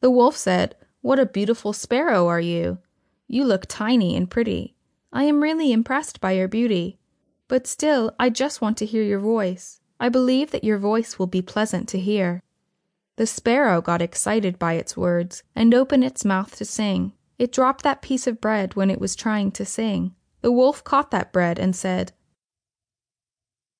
The Wolf said, "What a beautiful Sparrow are you! You look tiny and pretty. I am really impressed by your beauty. But still I just want to hear your voice. I believe that your voice will be pleasant to hear." The Sparrow got excited by its words, and opened its mouth to sing. It dropped that piece of bread when it was trying to sing. The Wolf caught that bread and said,